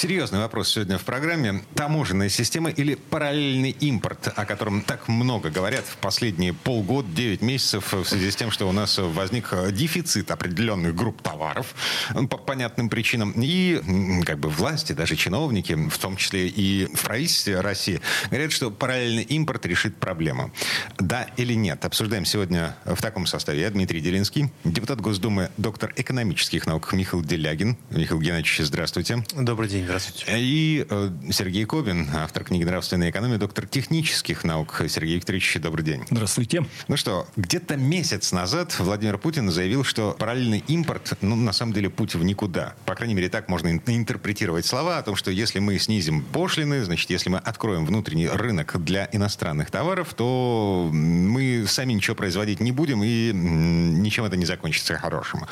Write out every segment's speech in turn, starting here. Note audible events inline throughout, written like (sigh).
Серьезный вопрос сегодня в программе. Таможенная система или параллельный импорт, о котором так много говорят в последние полгода, 9 месяцев в связи с тем, что у нас возник дефицит определенных групп товаров по понятным причинам. И как бы власти, даже чиновники, в том числе и в правительстве России, говорят, что параллельный импорт решит проблему. Да или нет? Обсуждаем сегодня в таком составе. Я Дмитрий Делинский, депутат Госдумы, доктор экономических наук Михаил Делягин. Михаил Геннадьевич, здравствуйте. Добрый день. Здравствуйте. И э, Сергей Кобин, автор книги «Нравственная экономия», доктор технических наук. Сергей Викторович, добрый день. Здравствуйте. Ну что, где-то месяц назад Владимир Путин заявил, что параллельный импорт, ну, на самом деле, путь в никуда. По крайней мере, так можно интерпретировать слова о том, что если мы снизим пошлины, значит, если мы откроем внутренний рынок для иностранных товаров, то мы сами ничего производить не будем, и ничем это не закончится хорошим.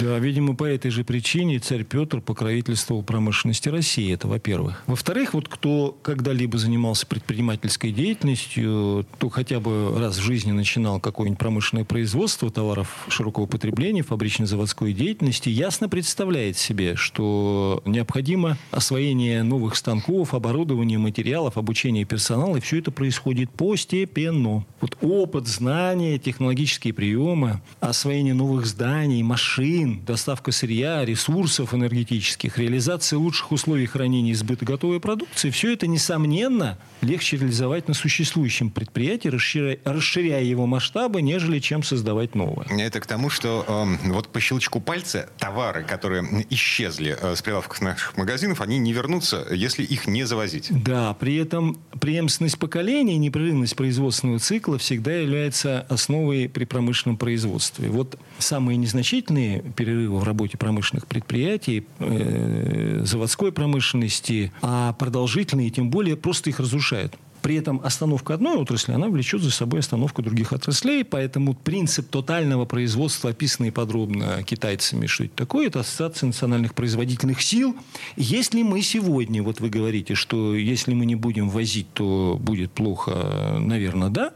Да, видимо, по этой же причине царь Петр покровительствовал промышленности деятельности России, это во-первых. Во-вторых, вот кто когда-либо занимался предпринимательской деятельностью, то хотя бы раз в жизни начинал какое-нибудь промышленное производство товаров широкого потребления, фабрично-заводской деятельности, ясно представляет себе, что необходимо освоение новых станков, оборудования, материалов, обучение персонала, и все это происходит постепенно. Вот опыт, знания, технологические приемы, освоение новых зданий, машин, доставка сырья, ресурсов энергетических, реализация лучших условий хранения и сбыта готовой продукции, все это, несомненно, легче реализовать на существующем предприятии, расширяя, расширяя его масштабы, нежели чем создавать новое. Это к тому, что э, вот по щелчку пальца товары, которые исчезли э, с прилавков наших магазинов, они не вернутся, если их не завозить. Да, при этом преемственность поколений, непрерывность производственного цикла всегда является основой при промышленном производстве. Вот самые незначительные перерывы в работе промышленных предприятий, э, заводской промышленности, а продолжительные, тем более, просто их разрушают. При этом остановка одной отрасли, она влечет за собой остановку других отраслей, поэтому принцип тотального производства, описанный подробно китайцами, что это такое, это ассоциация национальных производительных сил. Если мы сегодня, вот вы говорите, что если мы не будем возить, то будет плохо, наверное, да.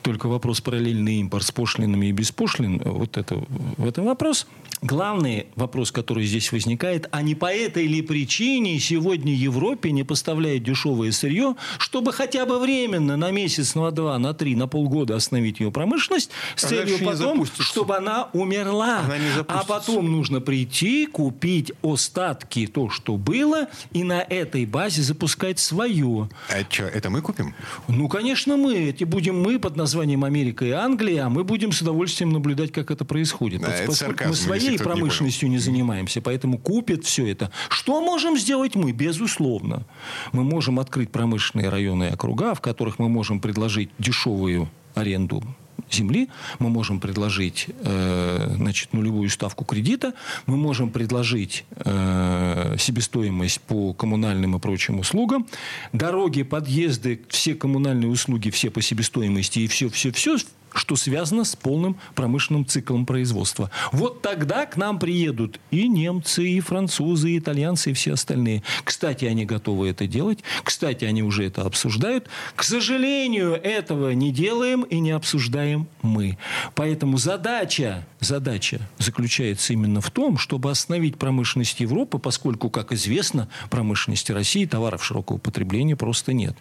Только вопрос параллельный импорт с пошлинами и без пошлин, вот это, в этом вопрос. Главный вопрос, который здесь возникает, а не по этой ли причине сегодня Европе не поставляет дешевое сырье, чтобы хотя хотя бы временно, на месяц, на два, на три, на полгода остановить ее промышленность с она целью потом, чтобы она умерла. Она а потом нужно прийти, купить остатки, то, что было, и на этой базе запускать свое. А что, это мы купим? Ну, конечно, мы. Эти будем мы под названием Америка и Англия, а мы будем с удовольствием наблюдать, как это происходит. Да, это сарказм, мы своей промышленностью не, не занимаемся, поэтому купят все это. Что можем сделать мы? Безусловно. Мы можем открыть промышленные районы и округа в которых мы можем предложить дешевую аренду земли, мы можем предложить э, значит, нулевую ставку кредита, мы можем предложить э, себестоимость по коммунальным и прочим услугам, дороги, подъезды, все коммунальные услуги, все по себестоимости и все-все-все что связано с полным промышленным циклом производства. Вот тогда к нам приедут и немцы, и французы, и итальянцы, и все остальные. Кстати, они готовы это делать. Кстати, они уже это обсуждают. К сожалению, этого не делаем и не обсуждаем мы. Поэтому задача, задача заключается именно в том, чтобы остановить промышленность Европы, поскольку, как известно, промышленности России товаров широкого потребления просто нет.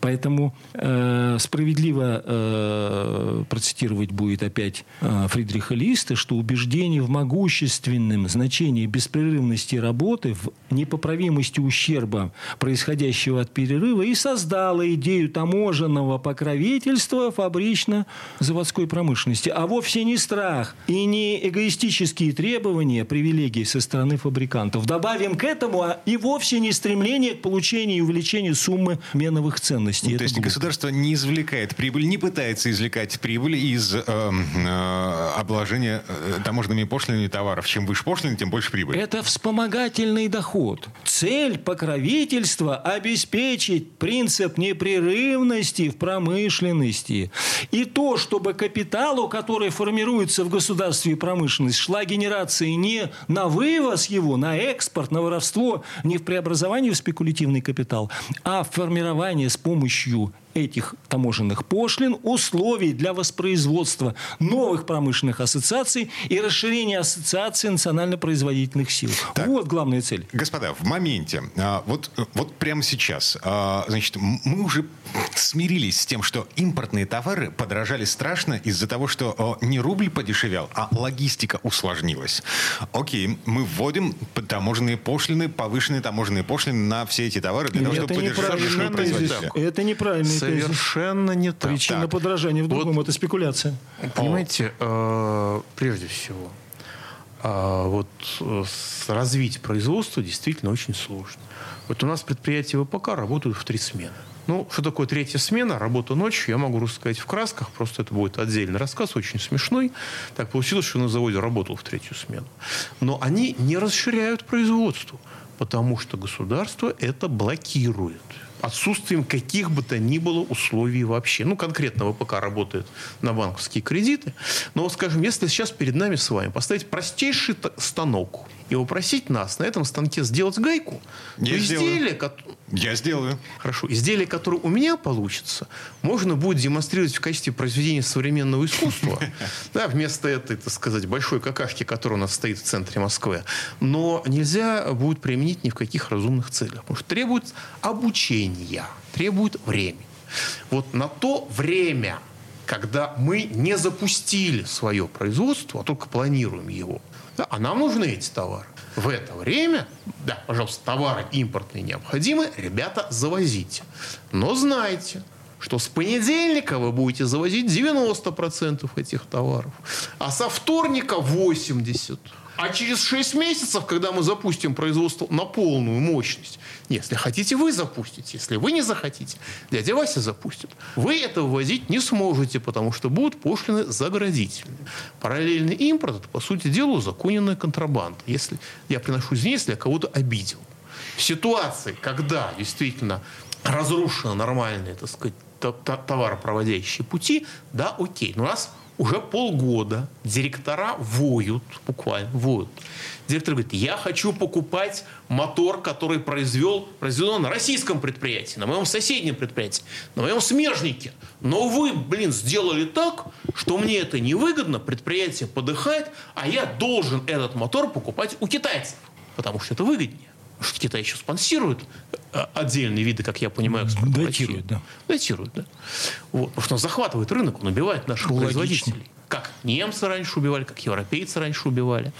Поэтому э, справедливо э, процитировать будет опять а, Фридриха Листа, что убеждение в могущественном значении беспрерывности работы, в непоправимости ущерба, происходящего от перерыва, и создало идею таможенного покровительства фабрично-заводской промышленности. А вовсе не страх и не эгоистические требования, привилегии со стороны фабрикантов. Добавим к этому а и вовсе не стремление к получению и увеличению суммы меновых ценностей. Ну, то есть глупо. государство не извлекает прибыль, не пытается извлекать прибыль из э, э, обложения э, таможенными пошлинами товаров. Чем выше пошлины, тем больше прибыль. Это вспомогательный доход. Цель покровительства – обеспечить принцип непрерывности в промышленности. И то, чтобы капиталу, который формируется в государстве и промышленности, шла генерация не на вывоз его, на экспорт, на воровство, не в преобразование в спекулятивный капитал, а в формирование с помощью этих таможенных пошлин, условий для воспроизводства новых промышленных ассоциаций и расширения ассоциаций национально-производительных сил. Так, вот главная цель. Господа, в моменте, а, вот, вот прямо сейчас, а, значит, мы уже смирились с тем, что импортные товары подорожали страшно из-за того, что не рубль подешевел, а логистика усложнилась. Окей, мы вводим таможенные пошлины, повышенные таможенные пошлины на все эти товары для того, чтобы поддержать производителя. Это неправильно. Совершенно не так. Причина так. подражания в другом вот, это спекуляция. Понимаете, э, прежде всего, э, вот э, развить производство действительно очень сложно. Вот у нас предприятия ВПК работают в три смены. Ну, что такое третья смена, работа ночью, я могу рассказать в красках, просто это будет отдельный рассказ, очень смешной. Так получилось, что на заводе работал в третью смену. Но они не расширяют производство, потому что государство это блокирует отсутствием каких бы то ни было условий вообще. Ну, конкретно ВПК работает на банковские кредиты. Но, скажем, если сейчас перед нами с вами поставить простейший станок и попросить нас на этом станке сделать гайку, Я то сделаю. Я сделаю. Хорошо. Изделие, которое у меня получится, можно будет демонстрировать в качестве произведения современного искусства, (laughs) да, вместо этой, так сказать, большой какашки, которая у нас стоит в центре Москвы. Но нельзя будет применить ни в каких разумных целях, потому что требует обучения, требует времени. Вот на то время, когда мы не запустили свое производство, а только планируем его, да, а нам нужны эти товары. В это время, да, пожалуйста, товары импортные необходимы, ребята, завозите. Но знайте, что с понедельника вы будете завозить 90% этих товаров, а со вторника 80%. А через 6 месяцев, когда мы запустим производство на полную мощность, если хотите, вы запустите. Если вы не захотите, дядя Вася запустит. Вы это ввозить не сможете, потому что будут пошлины заградительные. Параллельный импорт – это, по сути дела, узаконенная контрабанда. Если я приношу извинения, если я кого-то обидел. В ситуации, когда действительно разрушены нормальные, так сказать, товаропроводящие пути, да, окей. Но нас уже полгода директора воют, буквально воют. Директор говорит, я хочу покупать мотор, который произвел, произведен на российском предприятии, на моем соседнем предприятии, на моем смежнике. Но вы, блин, сделали так, что мне это невыгодно, предприятие подыхает, а я должен этот мотор покупать у китайцев, потому что это выгоднее. Что Китай еще спонсирует э, отдельные виды, как я понимаю, экспорта Датирует, да. Датирует, да. Вот, потому что он захватывает рынок, он убивает наших Логично. производителей. Как немцы раньше убивали, как европейцы раньше убивали.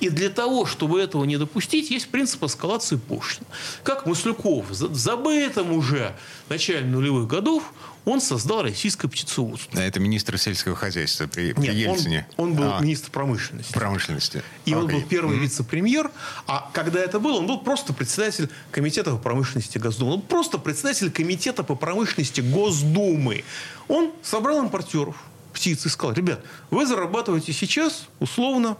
И для того, чтобы этого не допустить, есть принцип эскалации пошлин. Как Маслюков в забытом уже начале нулевых годов он создал российское птицеводство. Это министр сельского хозяйства при, при Нет, Ельцине. Он, он был а, министр промышленности. Промышленности. И okay. он был первый mm-hmm. вице-премьер. А когда это был, он был просто председатель комитета по промышленности Госдумы. Он просто председатель комитета по промышленности Госдумы. Он собрал импортеров птиц и сказал, ребят, вы зарабатываете сейчас условно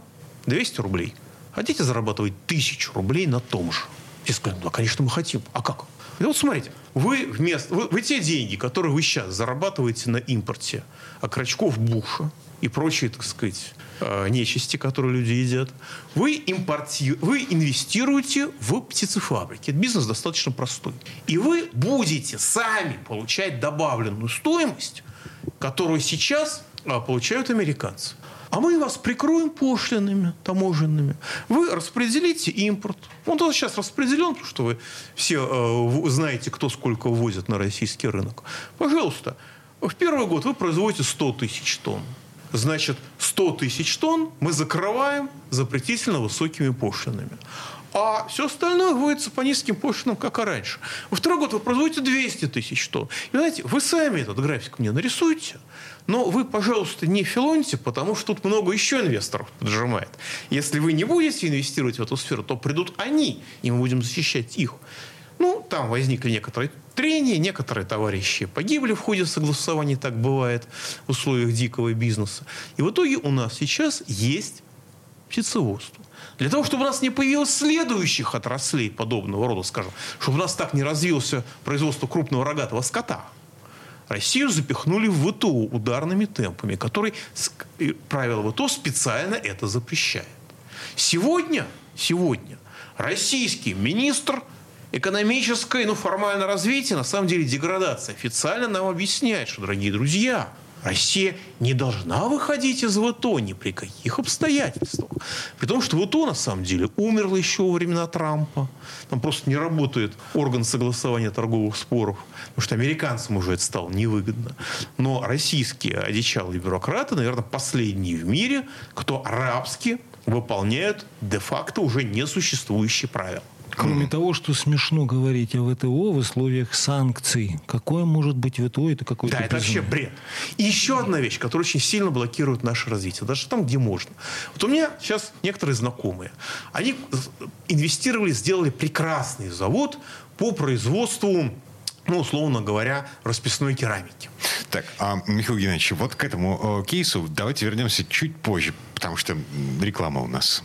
200 рублей. Хотите зарабатывать тысячу рублей на том же? Все сказали, да, конечно, мы хотим. А как? Вот смотрите, вы вместо, вы, вы те деньги, которые вы сейчас зарабатываете на импорте окорочков буша и прочие, так сказать, э, нечисти, которые люди едят, вы, импорти... вы инвестируете в птицефабрики. Это бизнес достаточно простой. И вы будете сами получать добавленную стоимость, которую сейчас а, получают американцы а мы вас прикроем пошлинами таможенными. Вы распределите импорт. Он тоже сейчас распределен, потому что вы все э, знаете, кто сколько ввозит на российский рынок. Пожалуйста, в первый год вы производите 100 тысяч тонн. Значит, 100 тысяч тонн мы закрываем запретительно высокими пошлинами. А все остальное вводится по низким пошлинам, как и раньше. Во второй год вы производите 200 тысяч тонн. И знаете, вы сами этот график мне нарисуйте. Но вы, пожалуйста, не филоните, потому что тут много еще инвесторов поджимает. Если вы не будете инвестировать в эту сферу, то придут они, и мы будем защищать их. Ну, там возникли некоторые трения, некоторые товарищи погибли в ходе согласования, так бывает в условиях дикого бизнеса. И в итоге у нас сейчас есть птицеводство. Для того, чтобы у нас не появилось следующих отраслей подобного рода, скажем, чтобы у нас так не развился производство крупного рогатого скота, Россию запихнули в ВТО ударными темпами, который правило ВТО специально это запрещает. Сегодня, сегодня российский министр экономическое, ну, формальное развитие, на самом деле деградация, официально нам объясняет, что, дорогие друзья, Россия не должна выходить из ВТО ни при каких обстоятельствах. При том, что ВТО на самом деле умерло еще во времена Трампа. Там просто не работает орган согласования торговых споров, потому что американцам уже это стало невыгодно. Но российские одичалые бюрократы, наверное, последние в мире, кто рабски выполняют де-факто уже несуществующие правила. Кроме того, что смешно говорить о ВТО в условиях санкций. Какое может быть ВТО? Это какой-то Да, это вообще бред. И еще одна вещь, которая очень сильно блокирует наше развитие. Даже там, где можно. Вот у меня сейчас некоторые знакомые. Они инвестировали, сделали прекрасный завод по производству ну, условно говоря, расписной керамики. Так, а, Михаил Геннадьевич, вот к этому э, кейсу давайте вернемся чуть позже, потому что реклама у нас.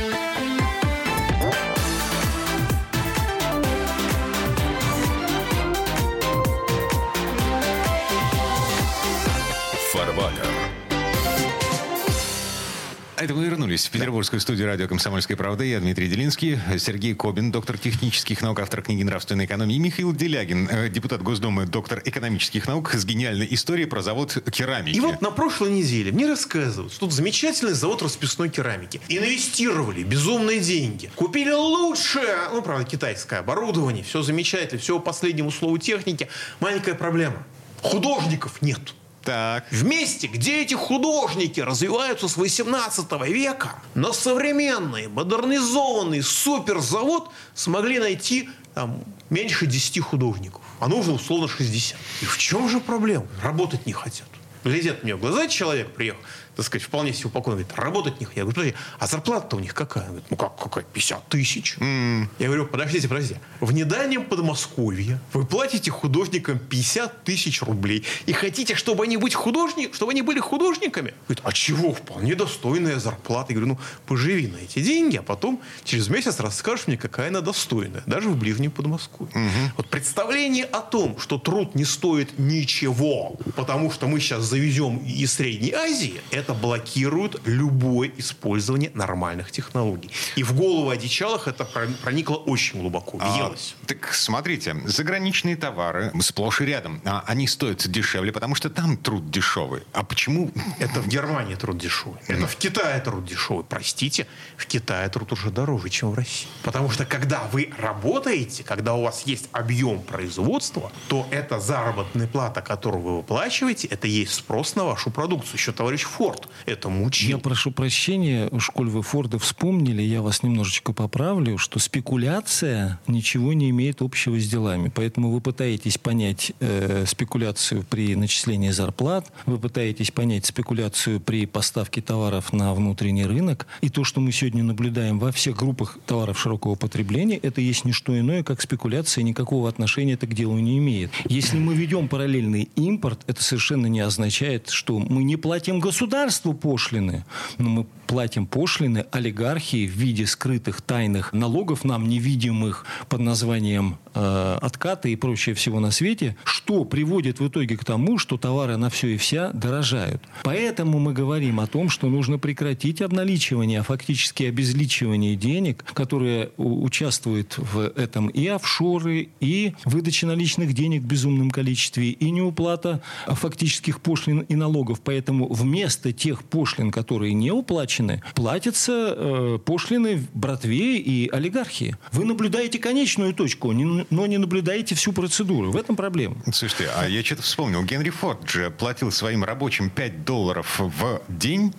Это мы вернулись в петербургскую студию радио «Комсомольская правда». Я Дмитрий Делинский, Сергей Кобин, доктор технических наук, автор книги «Нравственная экономия», и Михаил Делягин, э, депутат Госдумы, доктор экономических наук с гениальной историей про завод керамики. И вот на прошлой неделе мне рассказывают, что тут замечательный завод расписной керамики. Инвестировали безумные деньги. Купили лучшее, ну, правда, китайское оборудование. Все замечательно, все по последнему слову техники. Маленькая проблема. Художников нет. Так. В где эти художники развиваются с 18 века, на современный, модернизованный суперзавод смогли найти там, меньше 10 художников. А нужно условно 60. И в чем же проблема? Работать не хотят. Глядят мне в глаза, человек приехал, так сказать, вполне себе упакован, говорит, работать не Я говорю, подожди, а зарплата-то у них какая? Он говорит, ну как, какая? 50 тысяч. Mm. Я говорю, подождите, подождите. В недальнем Подмосковье вы платите художникам 50 тысяч рублей и хотите, чтобы они, быть художник, чтобы они были художниками? Говорит, а чего? Вполне достойная зарплата. Я говорю, ну, поживи на эти деньги, а потом через месяц расскажешь мне, какая она достойная. Даже в ближнем Подмосковье. Mm-hmm. Вот представление о том, что труд не стоит ничего, потому что мы сейчас завезем из Средней Азии, это блокирует любое использование нормальных технологий. И в голову одичалых это проникло очень глубоко, въелось. А, так смотрите, заграничные товары сплошь и рядом, а они стоят дешевле, потому что там труд дешевый. А почему? Это в Германии труд дешевый. Это в Китае труд дешевый. Простите, в Китае труд уже дороже, чем в России. Потому что когда вы работаете, когда у вас есть объем производства, то эта заработная плата, которую вы выплачиваете, это есть спрос на вашу продукцию. Еще товарищ Форд Форд это мучил. Я прошу прощения, школь вы Форда вспомнили, я вас немножечко поправлю, что спекуляция ничего не имеет общего с делами. Поэтому вы пытаетесь понять э, спекуляцию при начислении зарплат, вы пытаетесь понять спекуляцию при поставке товаров на внутренний рынок. И то, что мы сегодня наблюдаем во всех группах товаров широкого потребления, это есть не что иное, как спекуляция, никакого отношения это к делу не имеет. Если мы ведем параллельный импорт, это совершенно не означает, что мы не платим государству государству пошлины, но мы платим пошлины олигархии в виде скрытых тайных налогов, нам невидимых под названием э, откаты и прочее всего на свете, что приводит в итоге к тому, что товары на все и вся дорожают. Поэтому мы говорим о том, что нужно прекратить обналичивание, а фактически обезличивание денег, которые участвуют в этом и офшоры, и выдача наличных денег в безумном количестве, и неуплата фактических пошлин и налогов. Поэтому вместо тех пошлин, которые не уплачены, платятся э, пошлины братве и олигархии. Вы наблюдаете конечную точку, но не наблюдаете всю процедуру. В этом проблема. Слушайте, а я что-то вспомнил. Генри Форд же платил своим рабочим 5 долларов в день,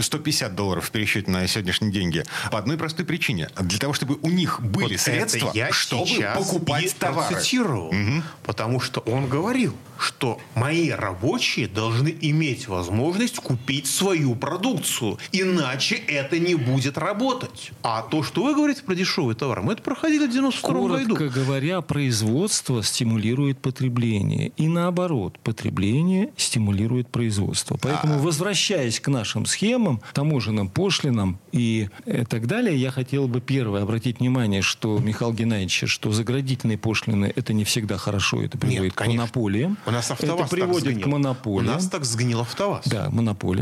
150 э, долларов в пересчете на сегодняшние деньги, по одной простой причине. Для того, чтобы у них были вот средства, я чтобы покупать товары. Процитировал, угу. Потому что он говорил, что мои рабочие должны иметь возможность купить свою продукцию. Иначе это не будет работать. А то, что вы говорите про дешевый товар, мы это проходили в 92 году. Коротко говоря, производство стимулирует потребление. И наоборот, потребление стимулирует производство. Поэтому, а... возвращаясь к нашим схемам, таможенным пошлинам и э, так далее, я хотел бы первое обратить внимание, что, Михаил Геннадьевич, что заградительные пошлины это не всегда хорошо, это приводит Нет, к монополиям. У нас автоваз Это приводит к монополиям. У нас так сгнил автоваз. Да,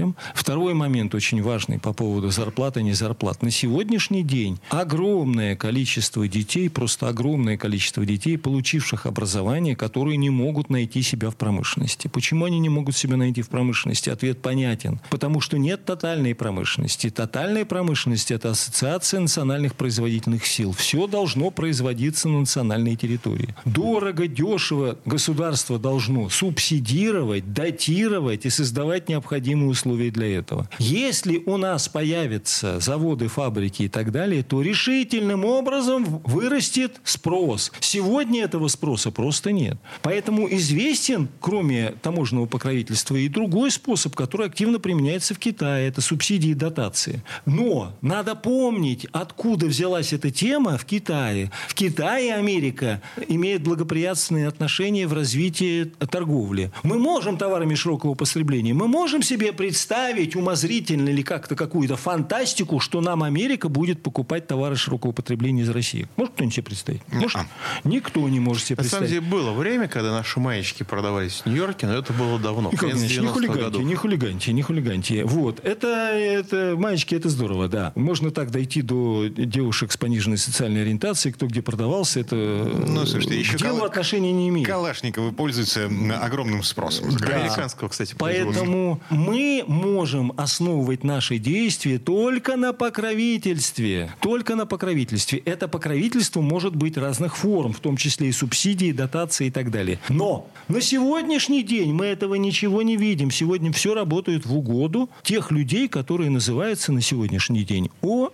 монополиям. Второй момент очень важный по поводу зарплаты, не зарплат. На сегодняшний день огромное количество детей, просто огромное количество детей, получивших образование, которые не могут найти себя в промышленности. Почему они не могут себя найти в промышленности? Ответ понятен. Потому что нет тотальной промышленности. Тотальная промышленность – это ассоциация национальных производительных сил. Все должно производиться на национальной территории. Дорого, дешево государство должно субсидировать, датировать и создавать необходимые условия для этого. Если у нас появятся заводы, фабрики и так далее, то решительным образом вырастет спрос. Сегодня этого спроса просто нет. Поэтому известен, кроме таможенного покровительства, и другой способ, который активно применяется в Китае. Это субсидии и дотации. Но надо помнить, откуда взялась эта тема в Китае. В Китае Америка имеет благоприятственные отношения в развитии торговли. Мы можем товарами широкого потребления, мы можем себе представить умозрительно или как-то какую-то фантастику, что нам Америка будет покупать товары широкого потребления из России. Может кто-нибудь себе представить? Может? Никто не может себе представить. На самом деле было время, когда наши маечки продавались в Нью-Йорке, но это было давно. Николай не хулиганьте, годов. не хулиганьте, не хулиганьте. Вот. Это, это маечки, это здорово, да. Можно так дойти до девушек с пониженной социальной ориентацией, кто где продавался, это ну, слушайте, еще делу кал... отношения не имеет. Калашниковы пользуются огромным спросом. Да. Американского, кстати, Поэтому мы можем основывать наши действия только на покровительстве. Только на покровительстве. Это покровительство может быть разных форм, в том числе и субсидии, дотации и так далее. Но на сегодняшний день мы этого ничего не видим. Сегодня все работает в угоду тех людей, которые называются на сегодняшний день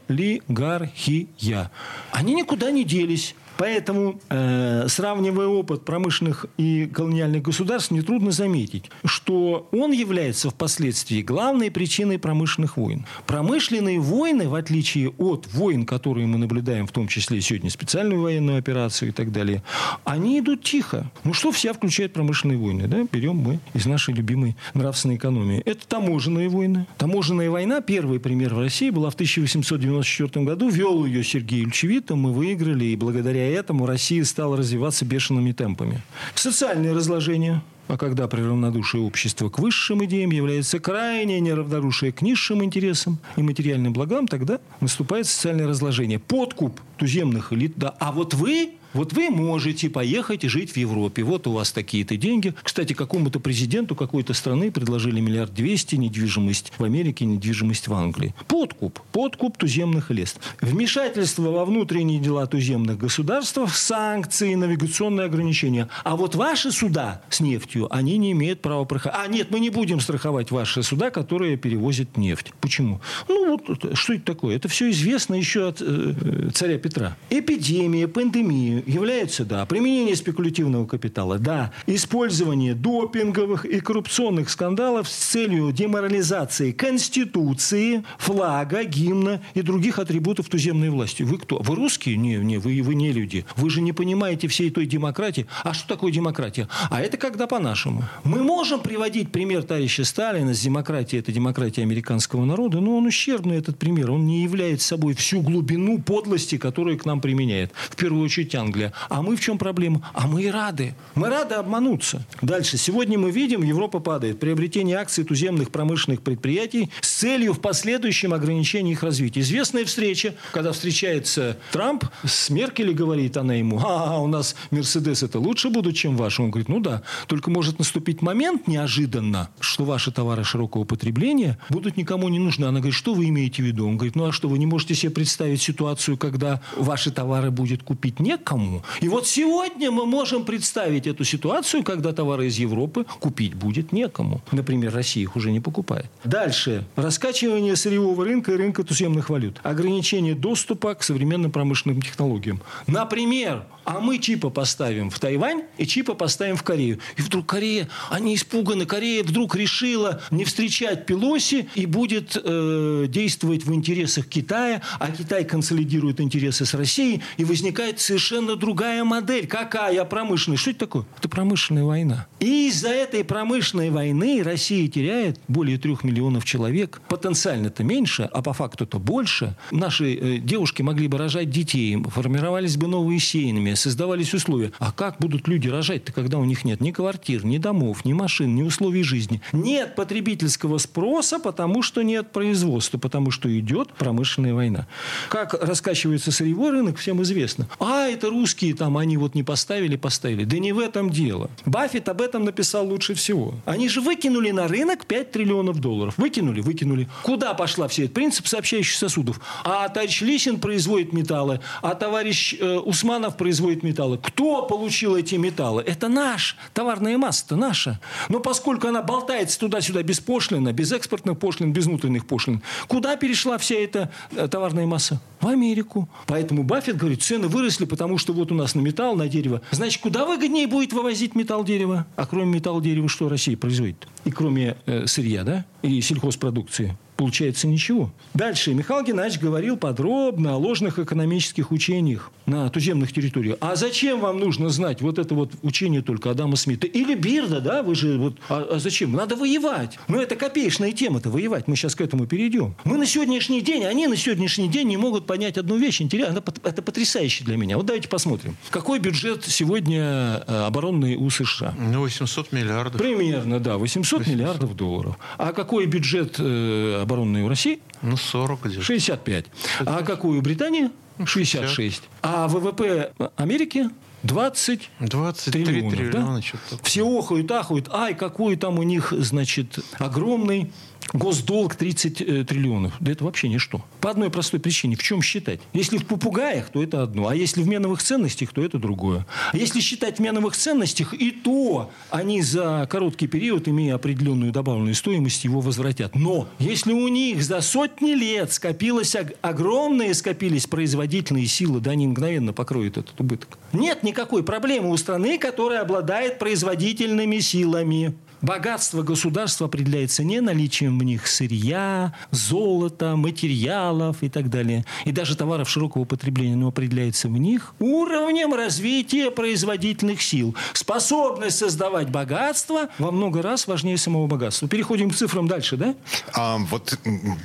олигархия. Они никуда не делись. Поэтому, э, сравнивая опыт промышленных и колониальных государств, нетрудно заметить, что он является впоследствии главной причиной промышленных войн. Промышленные войны, в отличие от войн, которые мы наблюдаем, в том числе сегодня специальную военную операцию и так далее, они идут тихо. Ну что вся включает промышленные войны? Да? Берем мы из нашей любимой нравственной экономии. Это таможенные войны. Таможенная война, первый пример в России, была в 1894 году. Вел ее Сергей Ильчевитов, мы выиграли, и благодаря этому Россия стала развиваться бешеными темпами. Социальное разложение. А когда при равнодушии общества к высшим идеям является крайнее неравнодушие к низшим интересам и материальным благам, тогда наступает социальное разложение. Подкуп туземных элит. Да. А вот вы вот вы можете поехать и жить в Европе. Вот у вас такие-то деньги. Кстати, какому-то президенту какой-то страны предложили миллиард двести недвижимость в Америке, недвижимость в Англии. Подкуп. Подкуп туземных лест. Вмешательство во внутренние дела туземных государств, санкции, навигационные ограничения. А вот ваши суда с нефтью, они не имеют права проходить. А нет, мы не будем страховать ваши суда, которые перевозят нефть. Почему? Ну, вот что это такое? Это все известно еще от э, царя Петра. Эпидемия, пандемия, являются, да. Применение спекулятивного капитала, да. Использование допинговых и коррупционных скандалов с целью деморализации Конституции, флага, гимна и других атрибутов туземной власти. Вы кто? Вы русские? Не, не, вы, вы не люди. Вы же не понимаете всей той демократии. А что такое демократия? А это когда по-нашему. Мы можем приводить пример товарища Сталина с демократией, это демократия американского народа, но он ущербный, этот пример. Он не является собой всю глубину подлости, которую к нам применяет. В первую очередь Англия Англия. А мы в чем проблема? А мы и рады. Мы рады обмануться. Дальше. Сегодня мы видим, Европа падает. Приобретение акций туземных промышленных предприятий с целью в последующем ограничения их развития. Известная встреча, когда встречается Трамп с Меркель и говорит она ему, а, у нас Мерседес это лучше будут, чем ваши. Он говорит, ну да, только может наступить момент неожиданно, что ваши товары широкого потребления будут никому не нужны. Она говорит, что вы имеете в виду? Он говорит, ну а что, вы не можете себе представить ситуацию, когда ваши товары будет купить некому? И вот сегодня мы можем представить эту ситуацию, когда товары из Европы купить будет некому. Например, Россия их уже не покупает. Дальше. Раскачивание сырьевого рынка и рынка туземных валют. Ограничение доступа к современным промышленным технологиям. Например, а мы чипа поставим в Тайвань и чипа поставим в Корею. И вдруг Корея, они испуганы, Корея вдруг решила не встречать Пелоси и будет э, действовать в интересах Китая, а Китай консолидирует интересы с Россией, и возникает совершенно другая модель. Какая промышленная? Что это такое? Это промышленная война. И из-за этой промышленной войны Россия теряет более трех миллионов человек. Потенциально-то меньше, а по факту-то больше. Наши э, девушки могли бы рожать детей, формировались бы новые семьи, создавались условия. А как будут люди рожать-то, когда у них нет ни квартир, ни домов, ни машин, ни условий жизни? Нет потребительского спроса, потому что нет производства, потому что идет промышленная война. Как раскачивается сырьевой рынок, всем известно. А, это русские там, они вот не поставили, поставили. Да не в этом дело. Баффет об этом написал лучше всего. Они же выкинули на рынок 5 триллионов долларов. Выкинули, выкинули. Куда пошла вся эта принцип сообщающих сосудов? А товарищ Лисин производит металлы, а товарищ э, Усманов производит металлы. Кто получил эти металлы? Это наш. Товарная масса-то наша. Но поскольку она болтается туда-сюда беспошлино, без экспортных пошлин, без внутренних пошлин, куда перешла вся эта э, товарная масса? В Америку. Поэтому Баффет говорит, цены выросли, потому что вот у нас на металл, на дерево. Значит, куда выгоднее будет вывозить металл дерева? А кроме металл дерева что Россия производит? И кроме э, сырья, да? И сельхозпродукции получается ничего. Дальше Михаил Геннадьевич говорил подробно о ложных экономических учениях на туземных территориях. А зачем вам нужно знать вот это вот учение только Адама Смита? Или Бирда, да? Вы же вот... А, а зачем? Надо воевать. Ну, это копеечная тема-то, воевать. Мы сейчас к этому перейдем. Мы на сегодняшний день, они на сегодняшний день не могут понять одну вещь. Интересно, это потрясающе для меня. Вот давайте посмотрим. Какой бюджет сегодня э, оборонный у США? Ну, 800 миллиардов. Примерно, да. 800, 800. миллиардов долларов. А какой бюджет э, оборонной у России? Ну, 40 где 65. А какую у Британии? 66. 60. А ВВП Америки 20 23 триллионов. триллиона. Да? Все охают, ахают. Ай, какой там у них, значит, огромный Госдолг 30 э, триллионов. Да это вообще ничто. По одной простой причине. В чем считать? Если в попугаях, то это одно. А если в меновых ценностях, то это другое. А если считать в меновых ценностях, и то они за короткий период, имея определенную добавленную стоимость, его возвратят. Но если у них за сотни лет скопилось огромные скопились производительные силы, да они мгновенно покроют этот убыток. Нет никакой проблемы у страны, которая обладает производительными силами. Богатство государства определяется не наличием в них сырья, золота, материалов и так далее. И даже товаров широкого потребления, но определяется в них уровнем развития производительных сил. Способность создавать богатство во много раз важнее самого богатства. Переходим к цифрам дальше, да? А, вот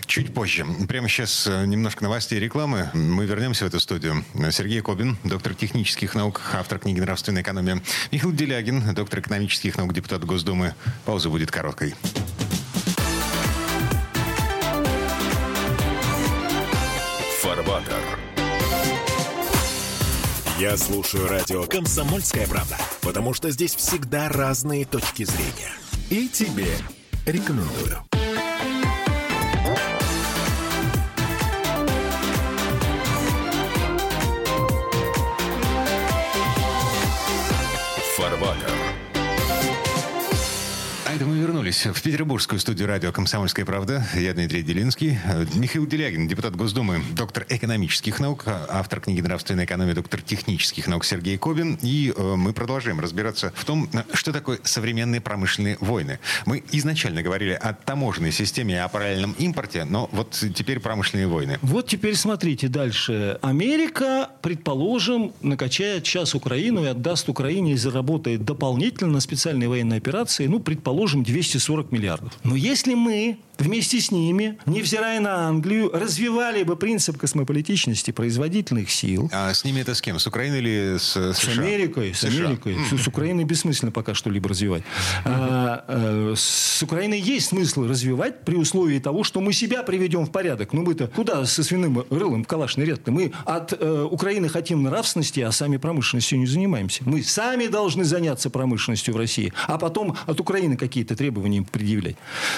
чуть позже. Прямо сейчас э, немножко новостей и рекламы. Мы вернемся в эту студию. Сергей Кобин, доктор технических наук, автор книги «Нравственная экономия». Михаил Делягин, доктор экономических наук, депутат Госдумы Пауза будет короткой. Фарватер. Я слушаю радио «Комсомольская правда», потому что здесь всегда разные точки зрения. И тебе рекомендую. Вернулись в петербургскую студию радио «Комсомольская правда». Я Дмитрий Делинский. Михаил Делягин, депутат Госдумы, доктор экономических наук, автор книги «Нравственная экономия», доктор технических наук Сергей Кобин. И э, мы продолжаем разбираться в том, что такое современные промышленные войны. Мы изначально говорили о таможенной системе и о параллельном импорте, но вот теперь промышленные войны. Вот теперь смотрите дальше. Америка, предположим, накачает сейчас Украину и отдаст Украине и заработает дополнительно на специальной военной операции, ну, предположим, предположим, 240 миллиардов. Но если мы вместе с ними, невзирая на Англию, развивали бы принцип космополитичности производительных сил. А с ними это с кем? С Украиной или с США? С Америкой. С. Америкой. Mm. С Украиной бессмысленно пока что-либо развивать. А, а, с Украиной есть смысл развивать при условии того, что мы себя приведем в порядок. Ну мы-то куда со свиным рылом калашный ряд-то? Мы от э, Украины хотим нравственности, а сами промышленностью не занимаемся. Мы сами должны заняться промышленностью в России, а потом от Украины какие-то требования предъявлять.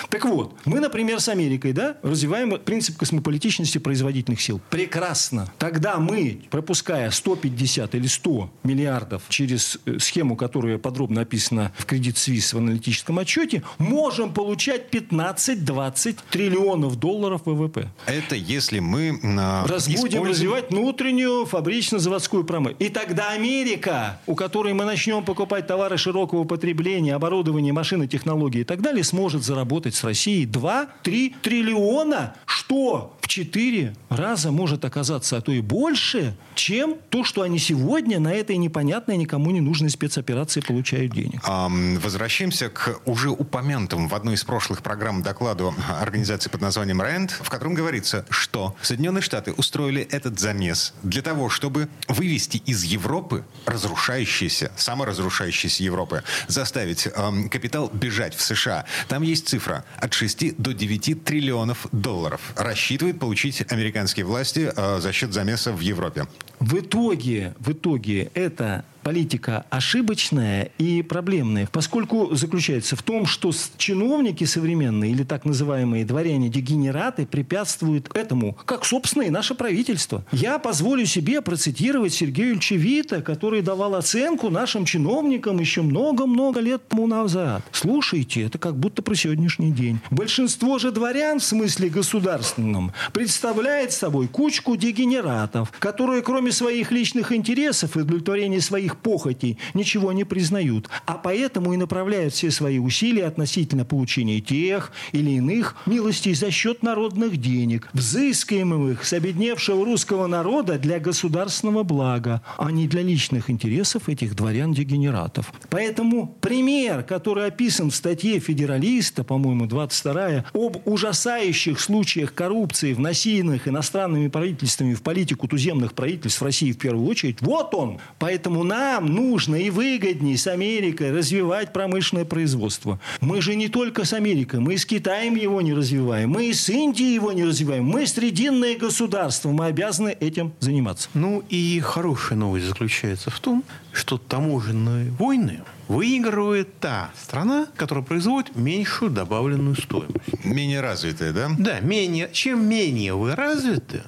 Так вот, мы например, с Америкой, да, развиваем принцип космополитичности производительных сил. Прекрасно. Тогда мы, пропуская 150 или 100 миллиардов через э, схему, которая подробно описана в кредит Свис в аналитическом отчете, можем получать 15-20 триллионов долларов ВВП. Это если мы... Э, Раз будем развивать внутреннюю фабрично-заводскую промышленность. И тогда Америка, у которой мы начнем покупать товары широкого потребления, оборудование, машины, технологии и так далее, сможет заработать с Россией 2 2-3 триллиона, что в 4 раза может оказаться, а то и больше, чем то, что они сегодня на этой непонятной, никому не нужной спецоперации получают денег. Возвращаемся к уже упомянутому в одной из прошлых программ докладу организации под названием РЭНД, в котором говорится, что Соединенные Штаты устроили этот замес для того, чтобы вывести из Европы разрушающиеся, саморазрушающиеся Европы, заставить эм, капитал бежать в США. Там есть цифра от 6 до 9 триллионов долларов. Рассчитывают получить американские власти э, за счет замеса в Европе. В итоге, в итоге это политика ошибочная и проблемная, поскольку заключается в том, что чиновники современные или так называемые дворяне-дегенераты препятствуют этому, как, собственно, и наше правительство. Я позволю себе процитировать Сергея Ильича Вита, который давал оценку нашим чиновникам еще много-много лет тому назад. Слушайте, это как будто про сегодняшний день. Большинство же дворян в смысле государственном представляет собой кучку дегенератов, которые кроме своих личных интересов и удовлетворения своих похотей ничего не признают, а поэтому и направляют все свои усилия относительно получения тех или иных милостей за счет народных денег, взыскиваемых с обедневшего русского народа для государственного блага, а не для личных интересов этих дворян-дегенератов. Поэтому пример, который описан в статье «Федералиста», по-моему, 22 об ужасающих случаях коррупции, вносимых иностранными правительствами в политику туземных правительств России в первую очередь, вот он. Поэтому нам нужно и выгоднее с Америкой развивать промышленное производство. Мы же не только с Америкой, мы и с Китаем его не развиваем, мы и с Индией его не развиваем. Мы срединное государство, мы обязаны этим заниматься. Ну и хорошая новость заключается в том, что таможенные войны выигрывает та страна, которая производит меньшую добавленную стоимость. Менее развитая, да? Да, менее. Чем менее вы развиты,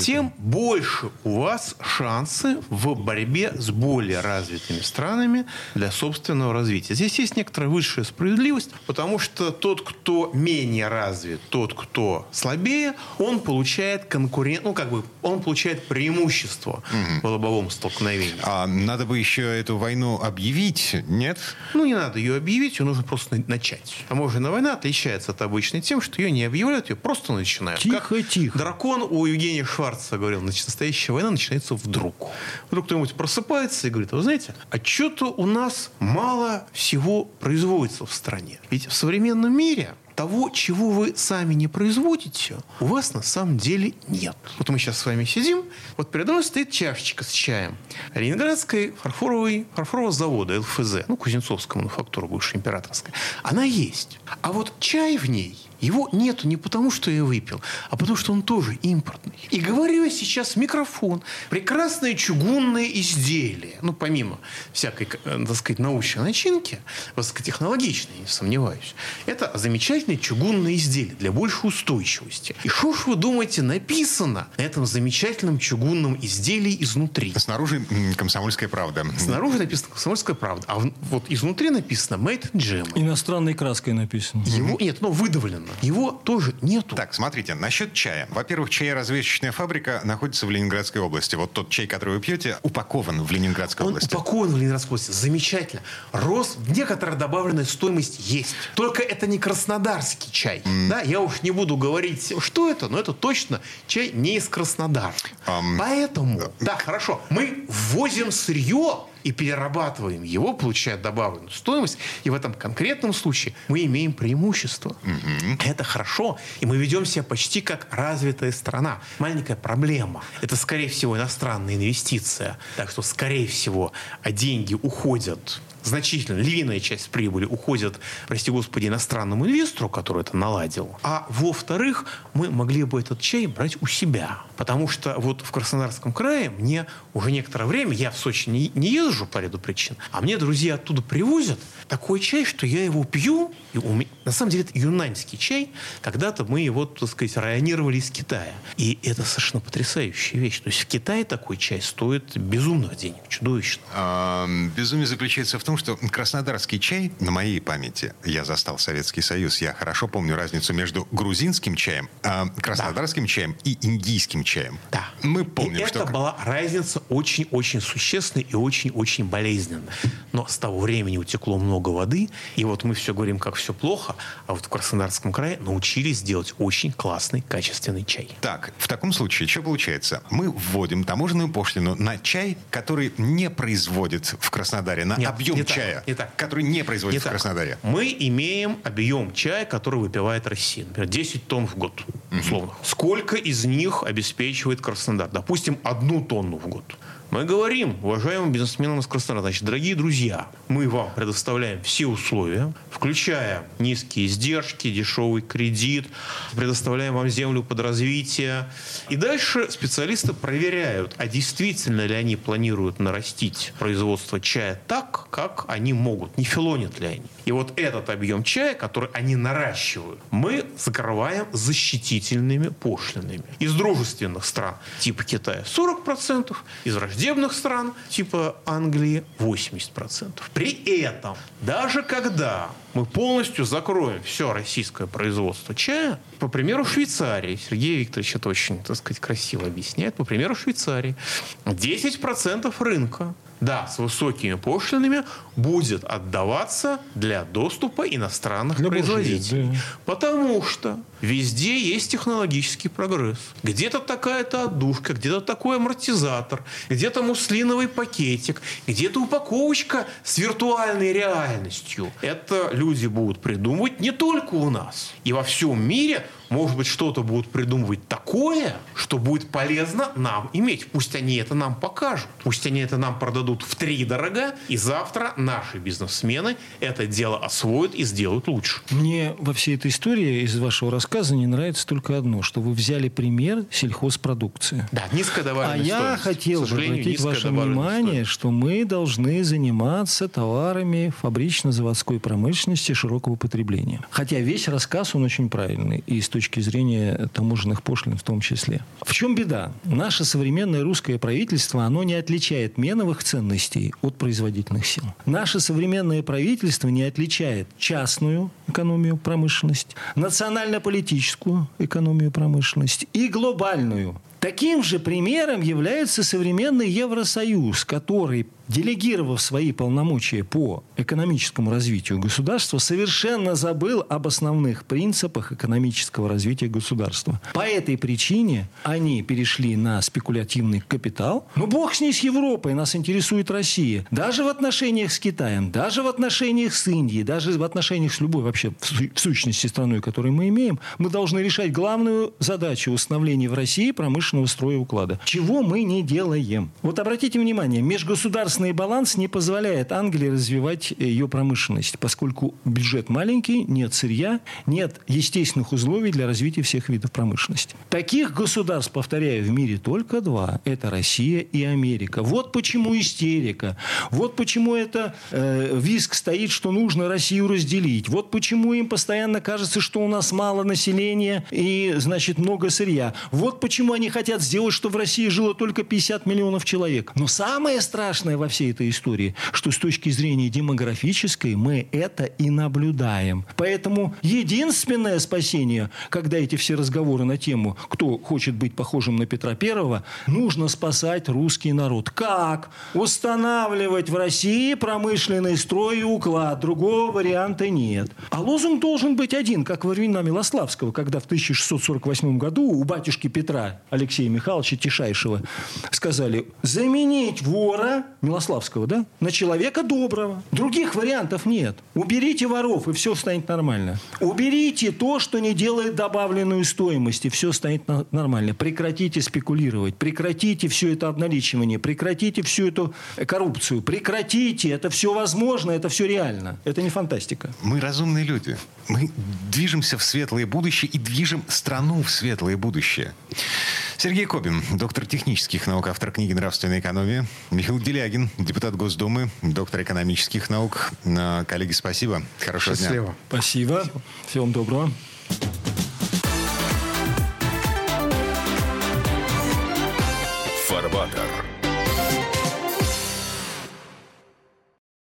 тем больше у вас шансы в борьбе с более развитыми странами для собственного развития. Здесь есть некоторая высшая справедливость, потому что тот, кто менее развит, тот, кто слабее, он получает конкурент, ну как бы, он получает преимущество угу. в лобовом столкновении. А надо бы еще эту войну объявить нет? Ну, не надо ее объявить, ее нужно просто начать. Таможенная война отличается от обычной тем, что ее не объявляют, ее просто начинают. Тихо, как тихо. Дракон у Евгения Шварца говорил, значит, настоящая война начинается вдруг. Вдруг кто-нибудь просыпается и говорит, вы знаете, а что-то у нас мало всего производится в стране. Ведь в современном мире того, чего вы сами не производите, у вас на самом деле нет. Вот мы сейчас с вами сидим, вот передо мной стоит чашечка с чаем. Ленинградской фарфоровой, фарфорового завода ЛФЗ, ну, Кузнецовская мануфактура, бывшая императорская. Она есть. А вот чай в ней его нету не потому, что я выпил, а потому, что он тоже импортный. И говорю я сейчас в микрофон. Прекрасное чугунное изделие. Ну, помимо всякой, э, так сказать, научной начинки, высокотехнологичной, не сомневаюсь. Это замечательное чугунное изделие для большей устойчивости. И что ж вы думаете написано на этом замечательном чугунном изделии изнутри? Снаружи «Комсомольская правда». Снаружи написано «Комсомольская правда». А вот изнутри написано «Made in Germany». Иностранной краской написано. Его, нет, но выдавлено. Его тоже нету. Так, смотрите, насчет чая. Во-первых, чаеразвесочная фабрика находится в Ленинградской области. Вот тот чай, который вы пьете, упакован в Ленинградской Он области. упакован в Ленинградской области. Замечательно. Рост, некоторая добавленная стоимость есть. Только это не Краснодар краснодарский чай. Mm. Да, я уж не буду говорить, что это, но это точно чай не из Краснодара. Um, Поэтому, да, хорошо, мы ввозим сырье и перерабатываем его, получая добавленную стоимость, и в этом конкретном случае мы имеем преимущество. Угу. Это хорошо, и мы ведем себя почти как развитая страна. Маленькая проблема. Это, скорее всего, иностранная инвестиция. Так что, скорее всего, деньги уходят значительно, львиная часть прибыли уходит, прости господи, иностранному инвестору, который это наладил. А во-вторых, мы могли бы этот чай брать у себя. Потому что вот в Краснодарском крае мне уже некоторое время, я в Сочи не, не езжу по ряду причин, а мне друзья оттуда привозят такой чай, что я его пью. И у меня, на самом деле это юнаньский чай. Когда-то мы его, так сказать, районировали из Китая. И это совершенно потрясающая вещь. То есть в Китае такой чай стоит безумных денег, чудовищно. А, безумие заключается в том, что краснодарский чай, на моей памяти, я застал Советский Союз, я хорошо помню разницу между грузинским чаем, э, краснодарским да. чаем и индийским чаем. Да. Мы помним, и что... это была разница очень-очень существенная и очень-очень болезненная. Но с того времени утекло много воды, и вот мы все говорим, как все плохо, а вот в Краснодарском крае научились делать очень классный, качественный чай. Так, в таком случае, что получается? Мы вводим таможенную пошлину на чай, который не производит в Краснодаре, на Нет, объем Итак, чая, итак, который не производится итак, в Краснодаре? Мы имеем объем чая, который выпивает Россия. Например, 10 тонн в год, условно. Угу. Сколько из них обеспечивает Краснодар? Допустим, одну тонну в год. Мы говорим, уважаемым бизнесменам из Краснодара, значит, дорогие друзья, мы вам предоставляем все условия, включая низкие издержки, дешевый кредит, предоставляем вам землю под развитие. И дальше специалисты проверяют, а действительно ли они планируют нарастить производство чая так, как они могут, не филонят ли они. И вот этот объем чая, который они наращивают, мы закрываем защитительными пошлинами. Из дружественных стран типа Китая 40%, из враждебных стран типа Англии 80%. При этом, даже когда мы полностью закроем все российское производство чая, по примеру Швейцарии, Сергей Викторович это очень, так сказать, красиво объясняет, по примеру Швейцарии, 10% рынка да, с высокими пошлинами будет отдаваться для доступа иностранных для производителей. Да. Потому что везде есть технологический прогресс. Где-то такая-то отдушка, где-то такой амортизатор, где-то муслиновый пакетик, где-то упаковочка с виртуальной реальностью. Это люди будут придумывать не только у нас. И во всем мире может быть, что-то будут придумывать такое, что будет полезно нам иметь. Пусть они это нам покажут. Пусть они это нам продадут в три дорого, и завтра наши бизнесмены это дело освоят и сделают лучше. Мне во всей этой истории из вашего рассказа не нравится только одно, что вы взяли пример сельхозпродукции. Да, низкая добавленная А я хотел бы обратить ваше внимание, что мы должны заниматься товарами фабрично-заводской промышленности широкого потребления. Хотя весь рассказ, он очень правильный. И с точки зрения таможенных пошлин в том числе. В чем беда? Наше современное русское правительство, оно не отличает меновых ценностей от производительных сил. Наше современное правительство не отличает частную экономию, промышленность, национально-политическую экономию, промышленность и глобальную Таким же примером является современный Евросоюз, который делегировав свои полномочия по экономическому развитию государства, совершенно забыл об основных принципах экономического развития государства. По этой причине они перешли на спекулятивный капитал. Но ну, бог с ней с Европой, нас интересует Россия. Даже в отношениях с Китаем, даже в отношениях с Индией, даже в отношениях с любой вообще в сущности страной, которую мы имеем, мы должны решать главную задачу установления в России промышленного строя уклада. Чего мы не делаем. Вот обратите внимание, межгосударственные государственный баланс не позволяет Англии развивать ее промышленность, поскольку бюджет маленький, нет сырья, нет естественных условий для развития всех видов промышленности. Таких государств, повторяю, в мире только два. Это Россия и Америка. Вот почему истерика. Вот почему это э, виск стоит, что нужно Россию разделить. Вот почему им постоянно кажется, что у нас мало населения и, значит, много сырья. Вот почему они хотят сделать, чтобы в России жило только 50 миллионов человек. Но самое страшное во всей этой истории, что с точки зрения демографической мы это и наблюдаем. Поэтому единственное спасение, когда эти все разговоры на тему, кто хочет быть похожим на Петра Первого, нужно спасать русский народ. Как? Устанавливать в России промышленный строй и уклад. Другого варианта нет. А лозунг должен быть один, как во времена Милославского, когда в 1648 году у батюшки Петра Алексея Михайловича Тишайшего сказали заменить вора Милославского да, на человека доброго. Других вариантов нет. Уберите воров, и все станет нормально. Уберите то, что не делает добавленную стоимость, и все станет нормально. Прекратите спекулировать, прекратите все это обналичивание, прекратите всю эту коррупцию, прекратите. Это все возможно, это все реально. Это не фантастика. Мы разумные люди. Мы движемся в светлое будущее и движем страну в светлое будущее. Сергей Кобин, доктор технических наук, автор книги «Нравственная экономия». Михаил Делягин, депутат Госдумы, доктор экономических наук. Коллеги, спасибо. Хорошего Счастливо. дня. Спасибо. Всего вам доброго.